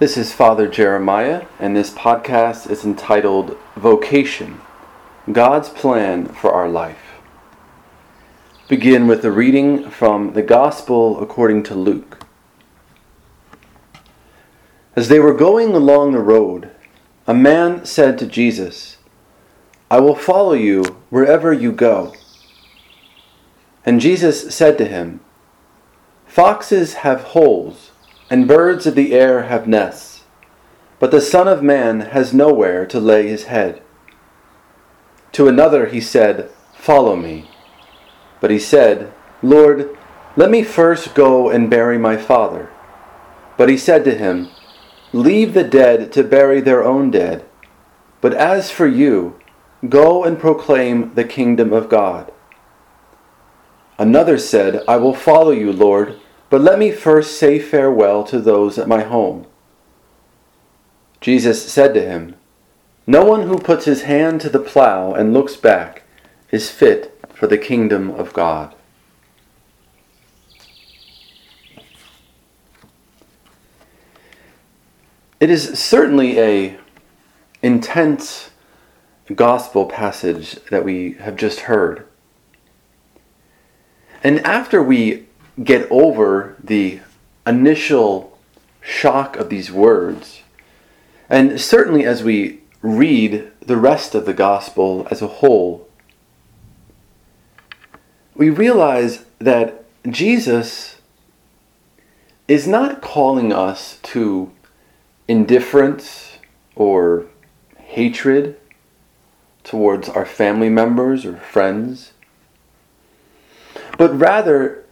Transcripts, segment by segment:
This is Father Jeremiah, and this podcast is entitled Vocation God's Plan for Our Life. Begin with a reading from the Gospel according to Luke. As they were going along the road, a man said to Jesus, I will follow you wherever you go. And Jesus said to him, Foxes have holes and birds of the air have nests, but the Son of Man has nowhere to lay his head. To another he said, Follow me. But he said, Lord, let me first go and bury my father. But he said to him, Leave the dead to bury their own dead. But as for you, go and proclaim the kingdom of God. Another said, I will follow you, Lord but let me first say farewell to those at my home. Jesus said to him, No one who puts his hand to the plow and looks back is fit for the kingdom of God. It is certainly a intense gospel passage that we have just heard. And after we get over the initial shock of these words. And certainly as we read the rest of the gospel as a whole, we realize that Jesus is not calling us to indifference or hatred towards our family members or friends, but rather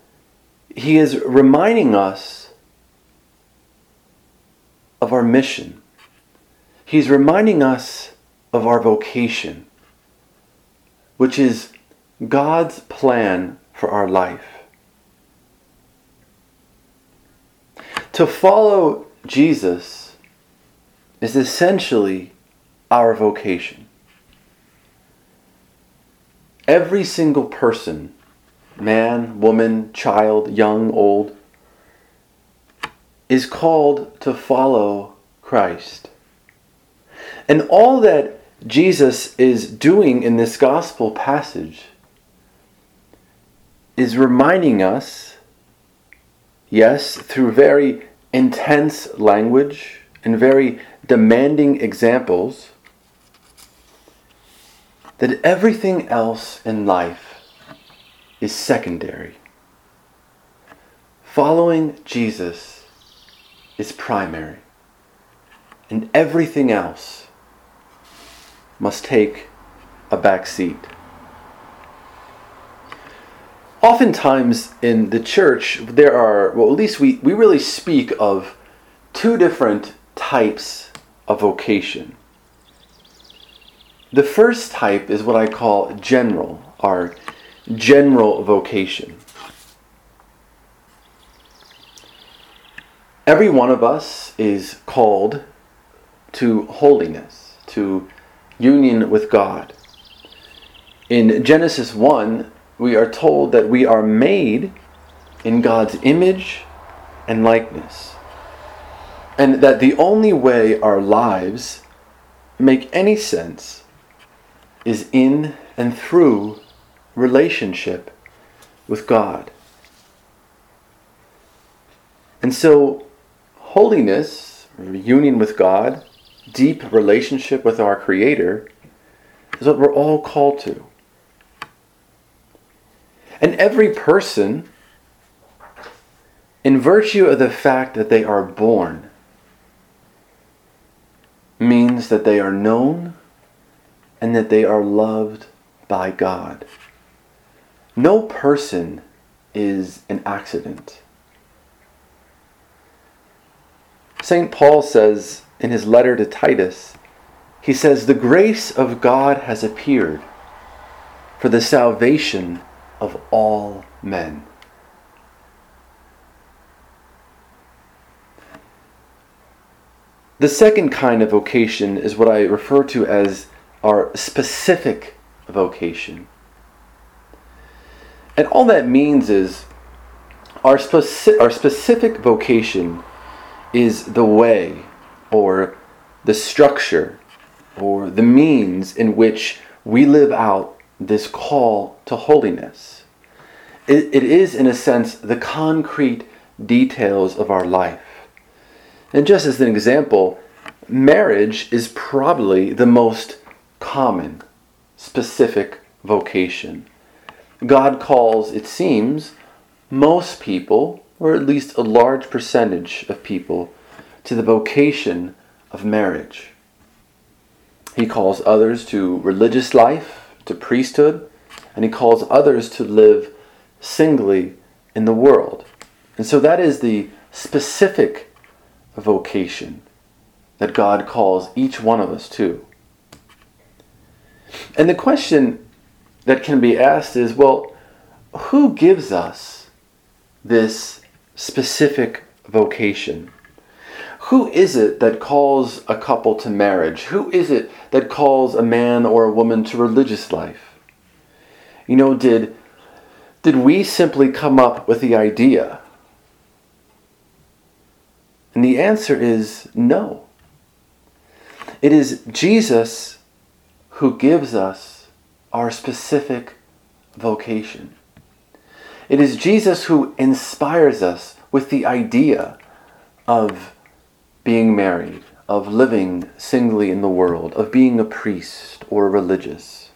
he is reminding us of our mission. He's reminding us of our vocation, which is God's plan for our life. To follow Jesus is essentially our vocation. Every single person man, woman, child, young, old, is called to follow Christ. And all that Jesus is doing in this gospel passage is reminding us, yes, through very intense language and very demanding examples, that everything else in life is secondary. Following Jesus is primary, and everything else must take a back seat. Oftentimes in the church, there are, well, at least we, we really speak of two different types of vocation. The first type is what I call general, our general vocation. Every one of us is called to holiness, to union with God. In Genesis 1, we are told that we are made in God's image and likeness. And that the only way our lives make any sense is in and through relationship with God. And so, holiness, union with God, deep relationship with our Creator, is what we're all called to. And every person, in virtue of the fact that they are born, means that they are known and that they are loved by God. No person is an accident. St. Paul says in his letter to Titus, he says, The grace of God has appeared for the salvation of all men. The second kind of vocation is what I refer to as our specific vocation. And all that means is our, speci- our specific vocation is the way or the structure or the means in which we live out this call to holiness. It, it is, in a sense, the concrete details of our life. And just as an example, marriage is probably the most common, specific vocation. God calls, it seems, most people, or at least a large percentage of people, to the vocation of marriage. He calls others to religious life, to priesthood, and he calls others to live singly in the world. And so that is the specific vocation that God calls each one of us to. And the question that can be asked is well, who gives us this specific vocation? Who is it that calls a couple to marriage? Who is it that calls a man or a woman to religious life? You know, did, did we simply come up with the idea? And the answer is no. It is Jesus who gives us our specific vocation. It is Jesus who inspires us with the idea of being married, of living singly in the world, of being a priest or religious.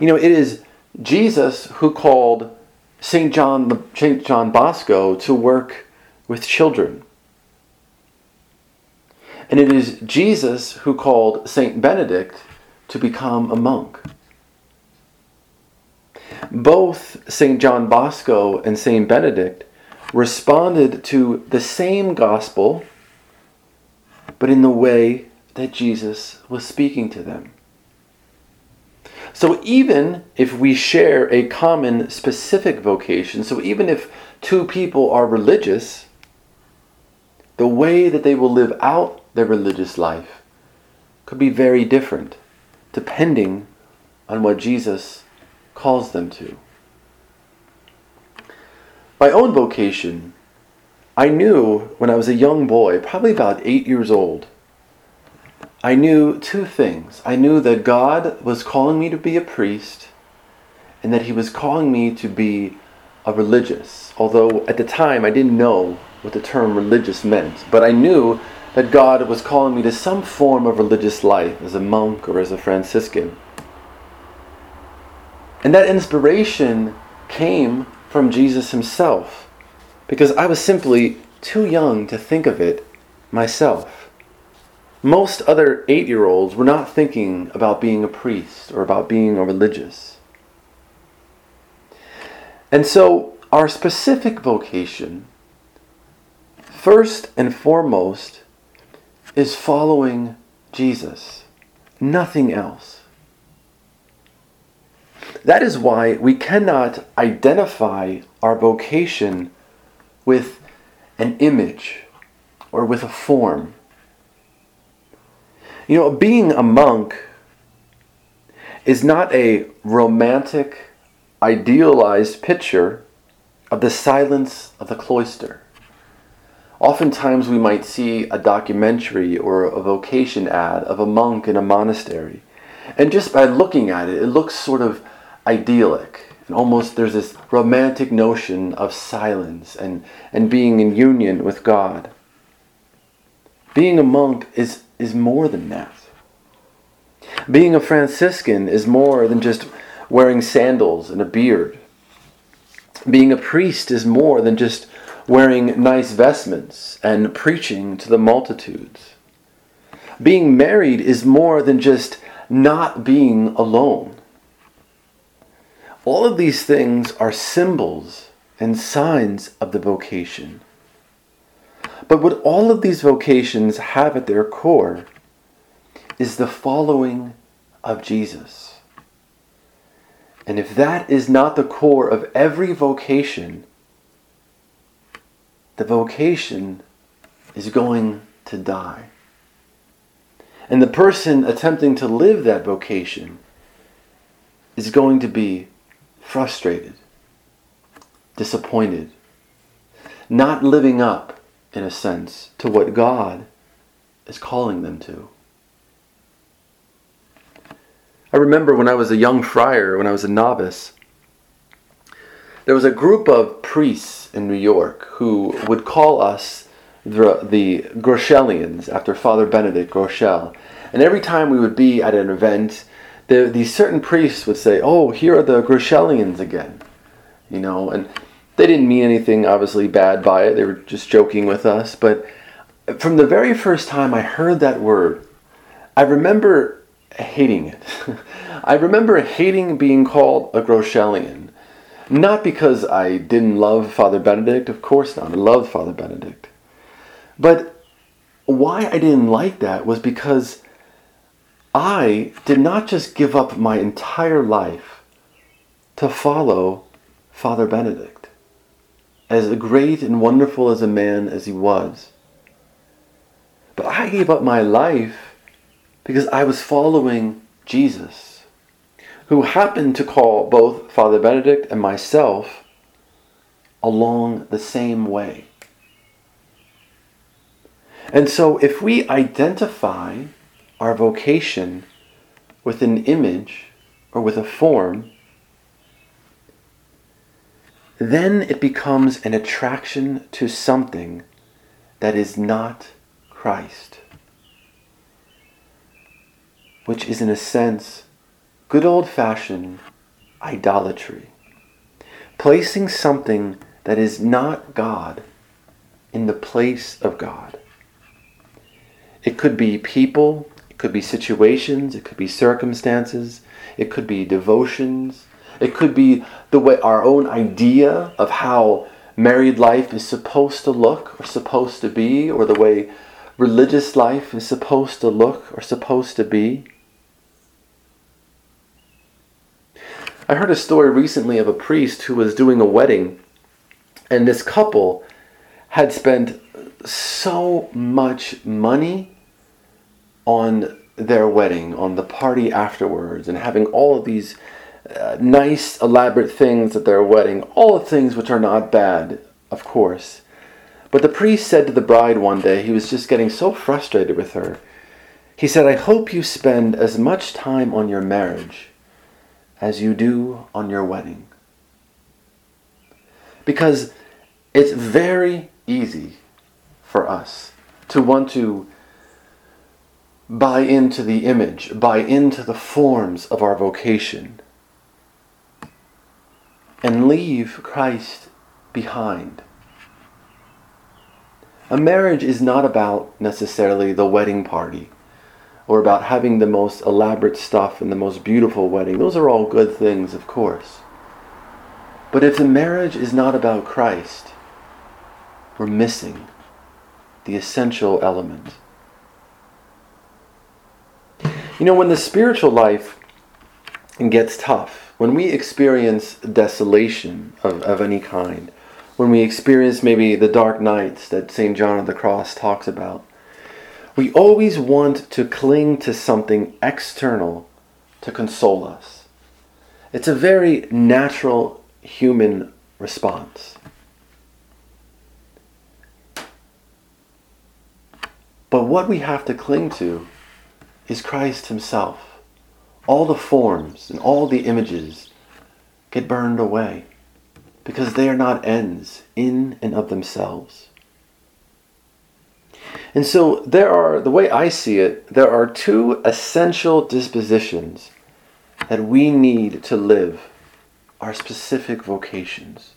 You know, it is Jesus who called St. John, St. John Bosco to work with children. And it is Jesus who called St. Benedict to become a monk. Both St. John Bosco and St. Benedict responded to the same gospel but in the way that Jesus was speaking to them. So even if we share a common specific vocation, so even if two people are religious, the way that they will live out their religious life could be very different depending on what Jesus calls them to. My own vocation I knew when I was a young boy, probably about eight years old, I knew two things. I knew that God was calling me to be a priest and that He was calling me to be a religious. Although at the time I didn't know what the term religious meant, but I knew that God was calling me to some form of religious life as a monk or as a Franciscan. And that inspiration came from Jesus Himself because I was simply too young to think of it myself. Most other eight year olds were not thinking about being a priest or about being a religious. And so, our specific vocation, first and foremost, is following Jesus, nothing else. That is why we cannot identify our vocation with an image or with a form. You know, being a monk is not a romantic, idealized picture of the silence of the cloister. Oftentimes, we might see a documentary or a vocation ad of a monk in a monastery, and just by looking at it, it looks sort of idyllic and almost there's this romantic notion of silence and, and being in union with God. Being a monk is, is more than that. Being a Franciscan is more than just wearing sandals and a beard. Being a priest is more than just wearing nice vestments and preaching to the multitudes. Being married is more than just not being alone. All of these things are symbols and signs of the vocation. But what all of these vocations have at their core is the following of Jesus. And if that is not the core of every vocation, the vocation is going to die. And the person attempting to live that vocation is going to be frustrated, disappointed, not living up, in a sense, to what God is calling them to. I remember when I was a young friar, when I was a novice, there was a group of priests in New York who would call us the, the Groeschelians after Father Benedict Groeschel. And every time we would be at an event, the, these certain priests would say, Oh, here are the Groeschelians again. You know, and they didn't mean anything obviously bad by it. They were just joking with us. But from the very first time I heard that word, I remember hating it. I remember hating being called a Groeschelian. Not because I didn't love Father Benedict, of course not. I loved Father Benedict. But why I didn't like that was because I did not just give up my entire life to follow Father Benedict, as great and wonderful as a man as he was. But I gave up my life because I was following Jesus, who happened to call both Father Benedict and myself along the same way. And so, if we identify our vocation with an image or with a form, then it becomes an attraction to something that is not Christ, which is, in a sense, good old fashioned idolatry. Placing something that is not God in the place of God. It could be people, could be situations, it could be circumstances, it could be devotions, it could be the way our own idea of how married life is supposed to look or supposed to be, or the way religious life is supposed to look or supposed to be. I heard a story recently of a priest who was doing a wedding, and this couple had spent so much money on their wedding, on the party afterwards, and having all of these uh, nice, elaborate things at their wedding, all the things which are not bad, of course. But the priest said to the bride one day, he was just getting so frustrated with her. He said, I hope you spend as much time on your marriage as you do on your wedding. Because it's very easy for us to want to buy into the image, buy into the forms of our vocation, and leave Christ behind. A marriage is not about necessarily the wedding party or about having the most elaborate stuff and the most beautiful wedding. Those are all good things, of course. But if the marriage is not about Christ, we're missing the essential element. You know, when the spiritual life gets tough, when we experience desolation of, of any kind, when we experience maybe the dark nights that St. John of the Cross talks about, we always want to cling to something external to console us. It's a very natural human response. But what we have to cling to is Christ Himself. All the forms and all the images get burned away because they are not ends in and of themselves. And so there are, the way I see it, there are two essential dispositions that we need to live our specific vocations.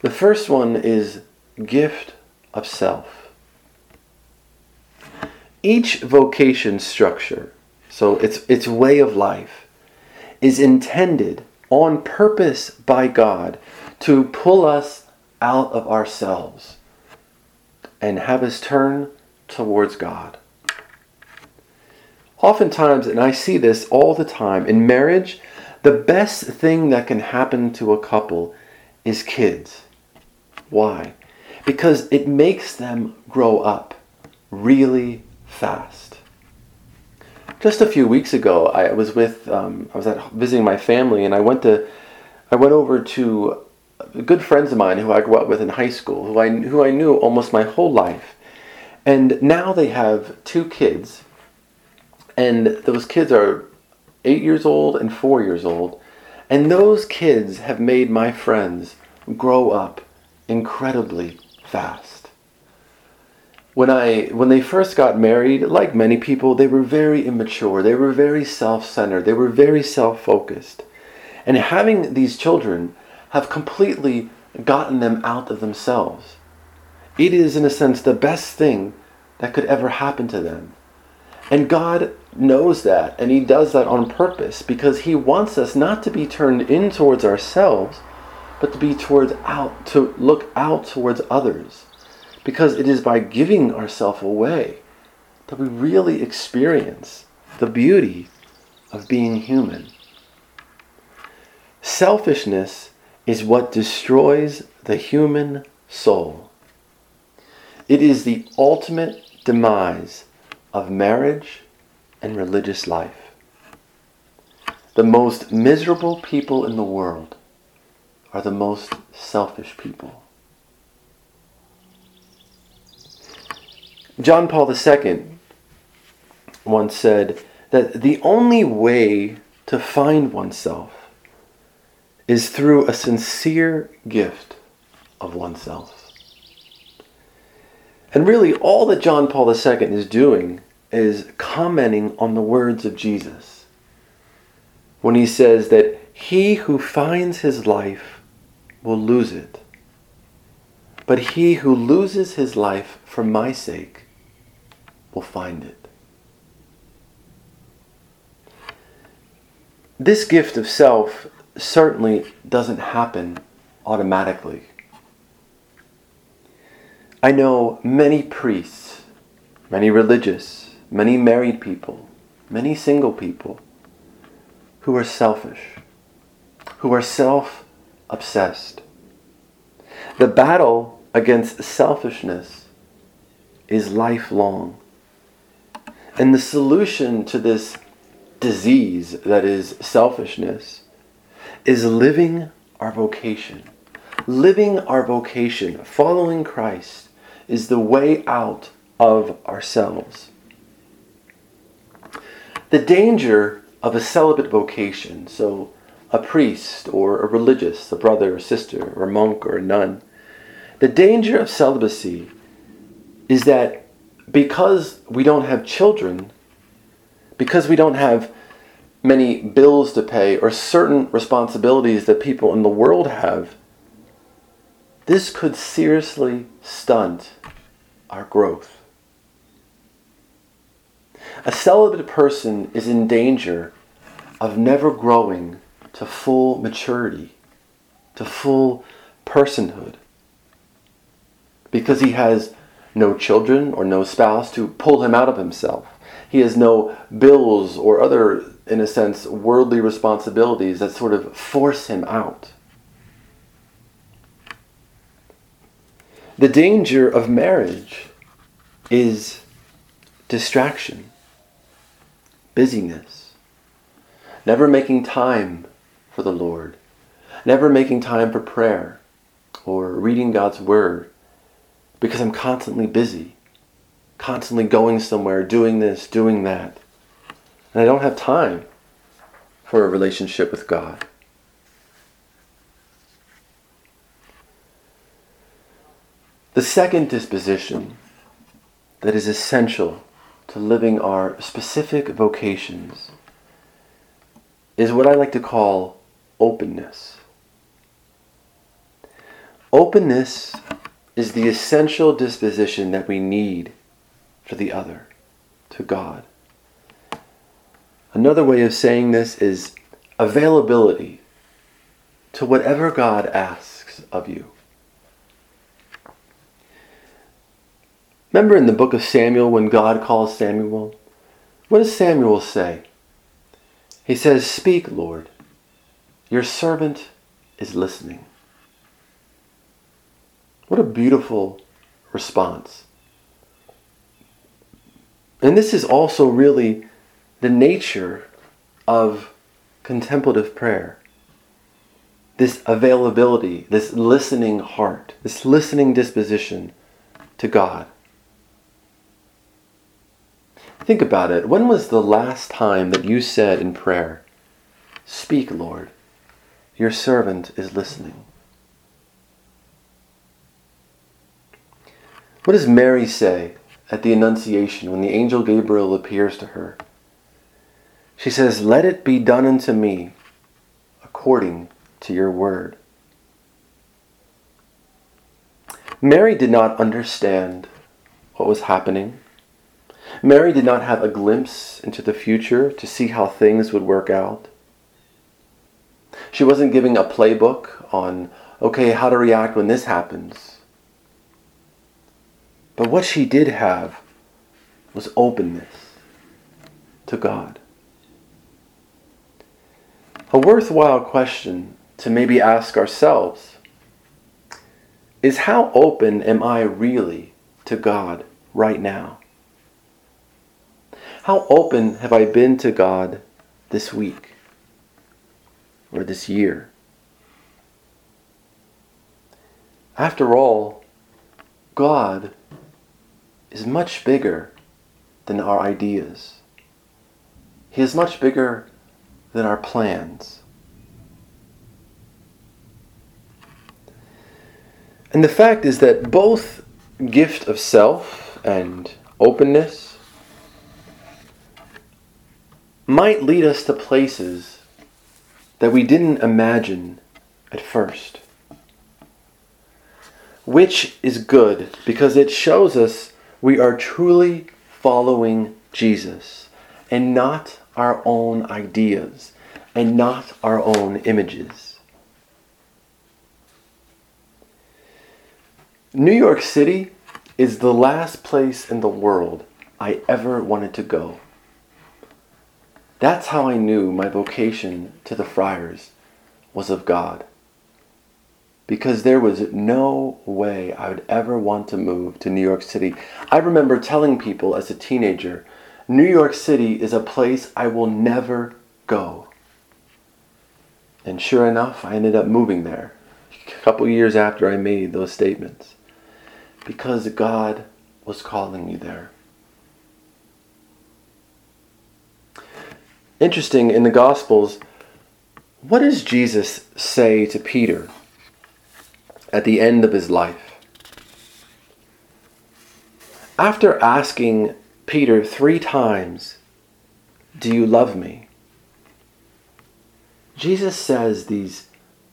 The first one is gift of self. Each vocation structure, so its, its way of life, is intended on purpose by God to pull us out of ourselves and have us turn towards God. Oftentimes, and I see this all the time, in marriage, the best thing that can happen to a couple is kids. Why? because it makes them grow up really fast. Just a few weeks ago, I was with um, I was at visiting my family, and I went to I went over to good friends of mine who I grew up with in high school, who I who I knew almost my whole life, And now they have two kids, and those kids are eight years old and four years old. And those kids have made my friends grow up incredibly fast. When I when they first got married, like many people, they were very immature. They were very self-centered. They were very self-focused. And having these children have completely gotten them out of themselves. It is in a sense the best thing that could ever happen to them. And God knows that, and He does that on purpose because He wants us not to be turned in towards ourselves, but to be towards out, to look out towards others. Because it is by giving ourselves away that we really experience the beauty of being human. Selfishness is what destroys the human soul. It is the ultimate demise of marriage and religious life. The most miserable people in the world are the most selfish people. John Paul II once said that the only way to find oneself is through a sincere gift of oneself. And really, all that John Paul II is doing is commenting on the words of Jesus when he says that he who finds his life will lose it, but he who loses his life for my sake will find it. This gift of self certainly doesn't happen automatically. I know many priests, many religious, many married people, many single people who are selfish, who are self obsessed. The battle against selfishness is lifelong. And the solution to this disease that is selfishness is living our vocation. Living our vocation, following Christ, is the way out of ourselves. The danger of a celibate vocation, so a priest or a religious, a brother or sister or a monk or a nun, the danger of celibacy is that because we don't have children, because we don't have many bills to pay or certain responsibilities that people in the world have, this could seriously stunt our growth. A celibate person is in danger of never growing to full maturity, to full personhood, because he has no children or no spouse to pull him out of himself. He has no bills or other, in a sense, worldly responsibilities that sort of force him out. The danger of marriage is distraction, busyness, never making time for the Lord, never making time for prayer or reading God's Word because I'm constantly busy, constantly going somewhere, doing this, doing that. And I don't have time for a relationship with God. The second disposition that is essential to living our specific vocations is what I like to call openness. Openness is the essential disposition that we need for the other, to God. Another way of saying this is availability to whatever God asks of you. Remember in the book of Samuel when God calls Samuel? What does Samuel say? He says, Speak, Lord. Your servant is listening. What a beautiful response. And this is also really the nature of contemplative prayer. This availability, this listening heart, this listening disposition to God. Think about it. When was the last time that you said in prayer, Speak, Lord, your servant is listening? What does Mary say at the Annunciation when the angel Gabriel appears to her? She says, Let it be done unto me according to your word. Mary did not understand what was happening. Mary did not have a glimpse into the future to see how things would work out. She wasn't giving a playbook on, okay, how to react when this happens. But what she did have was openness to God. A worthwhile question to maybe ask ourselves is how open am I really to God right now? How open have I been to God this week or this year? After all, God is much bigger than our ideas. He is much bigger than our plans. And the fact is that both gift of self and openness might lead us to places that we didn't imagine at first. Which is good because it shows us we are truly following Jesus and not our own ideas and not our own images. New York City is the last place in the world I ever wanted to go. That's how I knew my vocation to the friars was of God. Because there was no way I would ever want to move to New York City. I remember telling people as a teenager, New York City is a place I will never go. And sure enough, I ended up moving there a couple years after I made those statements. Because God was calling me there. Interesting, in the Gospels, what does Jesus say to Peter at the end of his life? After asking Peter three times, Do you love me? Jesus says these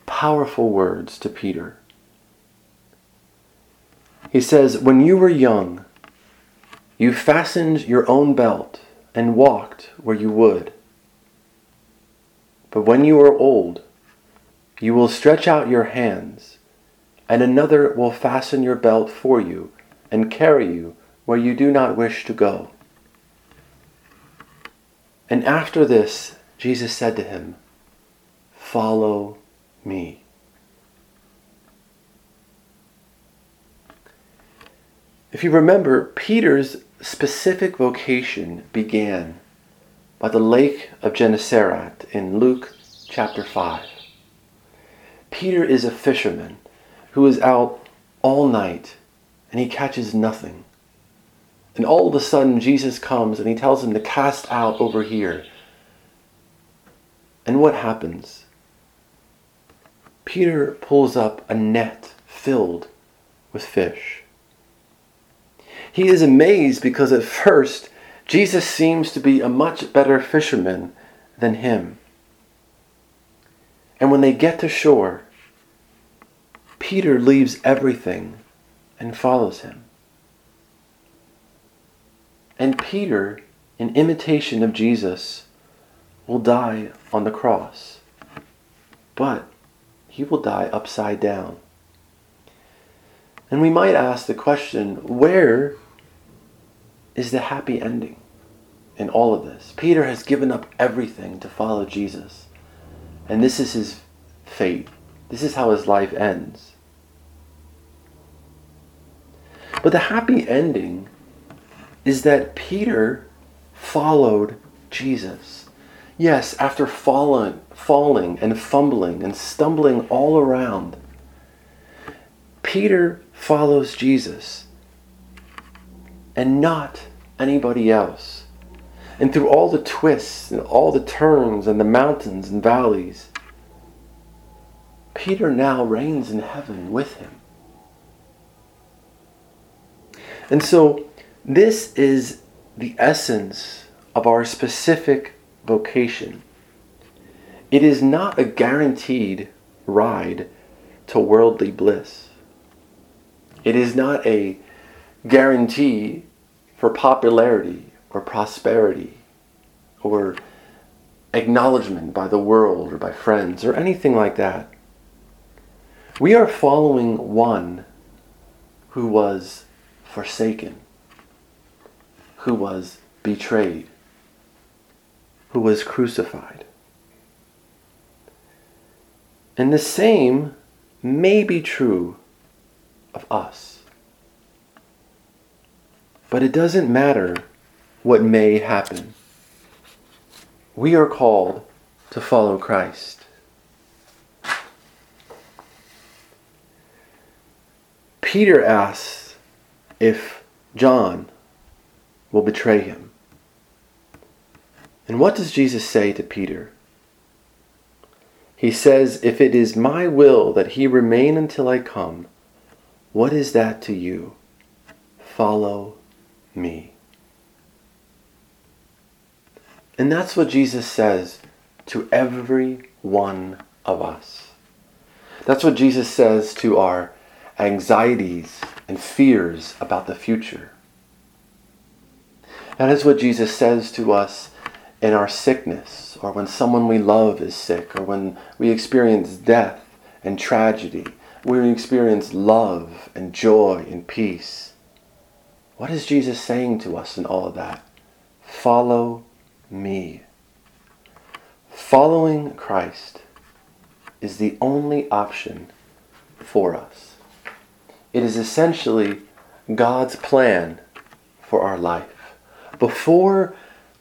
powerful words to Peter. He says, When you were young, you fastened your own belt and walked where you would. But when you are old, you will stretch out your hands, and another will fasten your belt for you and carry you where you do not wish to go. And after this, Jesus said to him, Follow me. If you remember, Peter's specific vocation began by the lake of Gennesaret in Luke chapter 5. Peter is a fisherman who is out all night and he catches nothing. And all of a sudden, Jesus comes and he tells him to cast out over here. And what happens? Peter pulls up a net filled with fish. He is amazed because at first, Jesus seems to be a much better fisherman than him. And when they get to shore, Peter leaves everything and follows him. And Peter, in imitation of Jesus, will die on the cross. But he will die upside down. And we might ask the question where is the happy ending in all of this? Peter has given up everything to follow Jesus. And this is his fate. This is how his life ends. But the happy ending is that Peter followed Jesus. Yes, after falling, falling and fumbling and stumbling all around, Peter follows Jesus and not anybody else And through all the twists and all the turns and the mountains and valleys, Peter now reigns in heaven with him. And so, this is the essence of our specific vocation. It is not a guaranteed ride to worldly bliss. It is not a guarantee for popularity or prosperity or acknowledgement by the world or by friends or anything like that. We are following one who was forsaken, who was betrayed, who was crucified. And the same may be true of us. But it doesn't matter what may happen. We are called to follow Christ. Peter asks if John will betray him. And what does Jesus say to Peter? He says, If it is my will that he remain until I come, what is that to you? Follow me. And that's what Jesus says to every one of us. That's what Jesus says to our anxieties and fears about the future. That is what Jesus says to us in our sickness, or when someone we love is sick, or when we experience death and tragedy, we experience love and joy and peace. What is Jesus saying to us in all of that? Follow me. Following Christ is the only option for us. It is essentially God's plan for our life. Before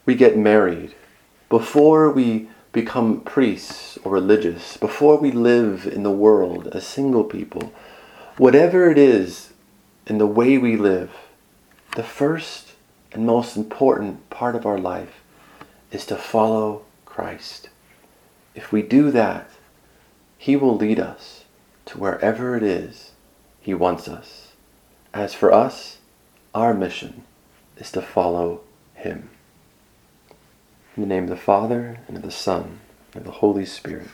we get married, before we become priests or religious, before we live in the world as single people, whatever it is in the way we live, the first and most important part of our life is to follow Christ. If we do that, He will lead us to wherever it is He wants us. As for us, our mission is to follow Him. In the name of the Father, and of the Son, and of the Holy Spirit.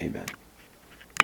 Amen.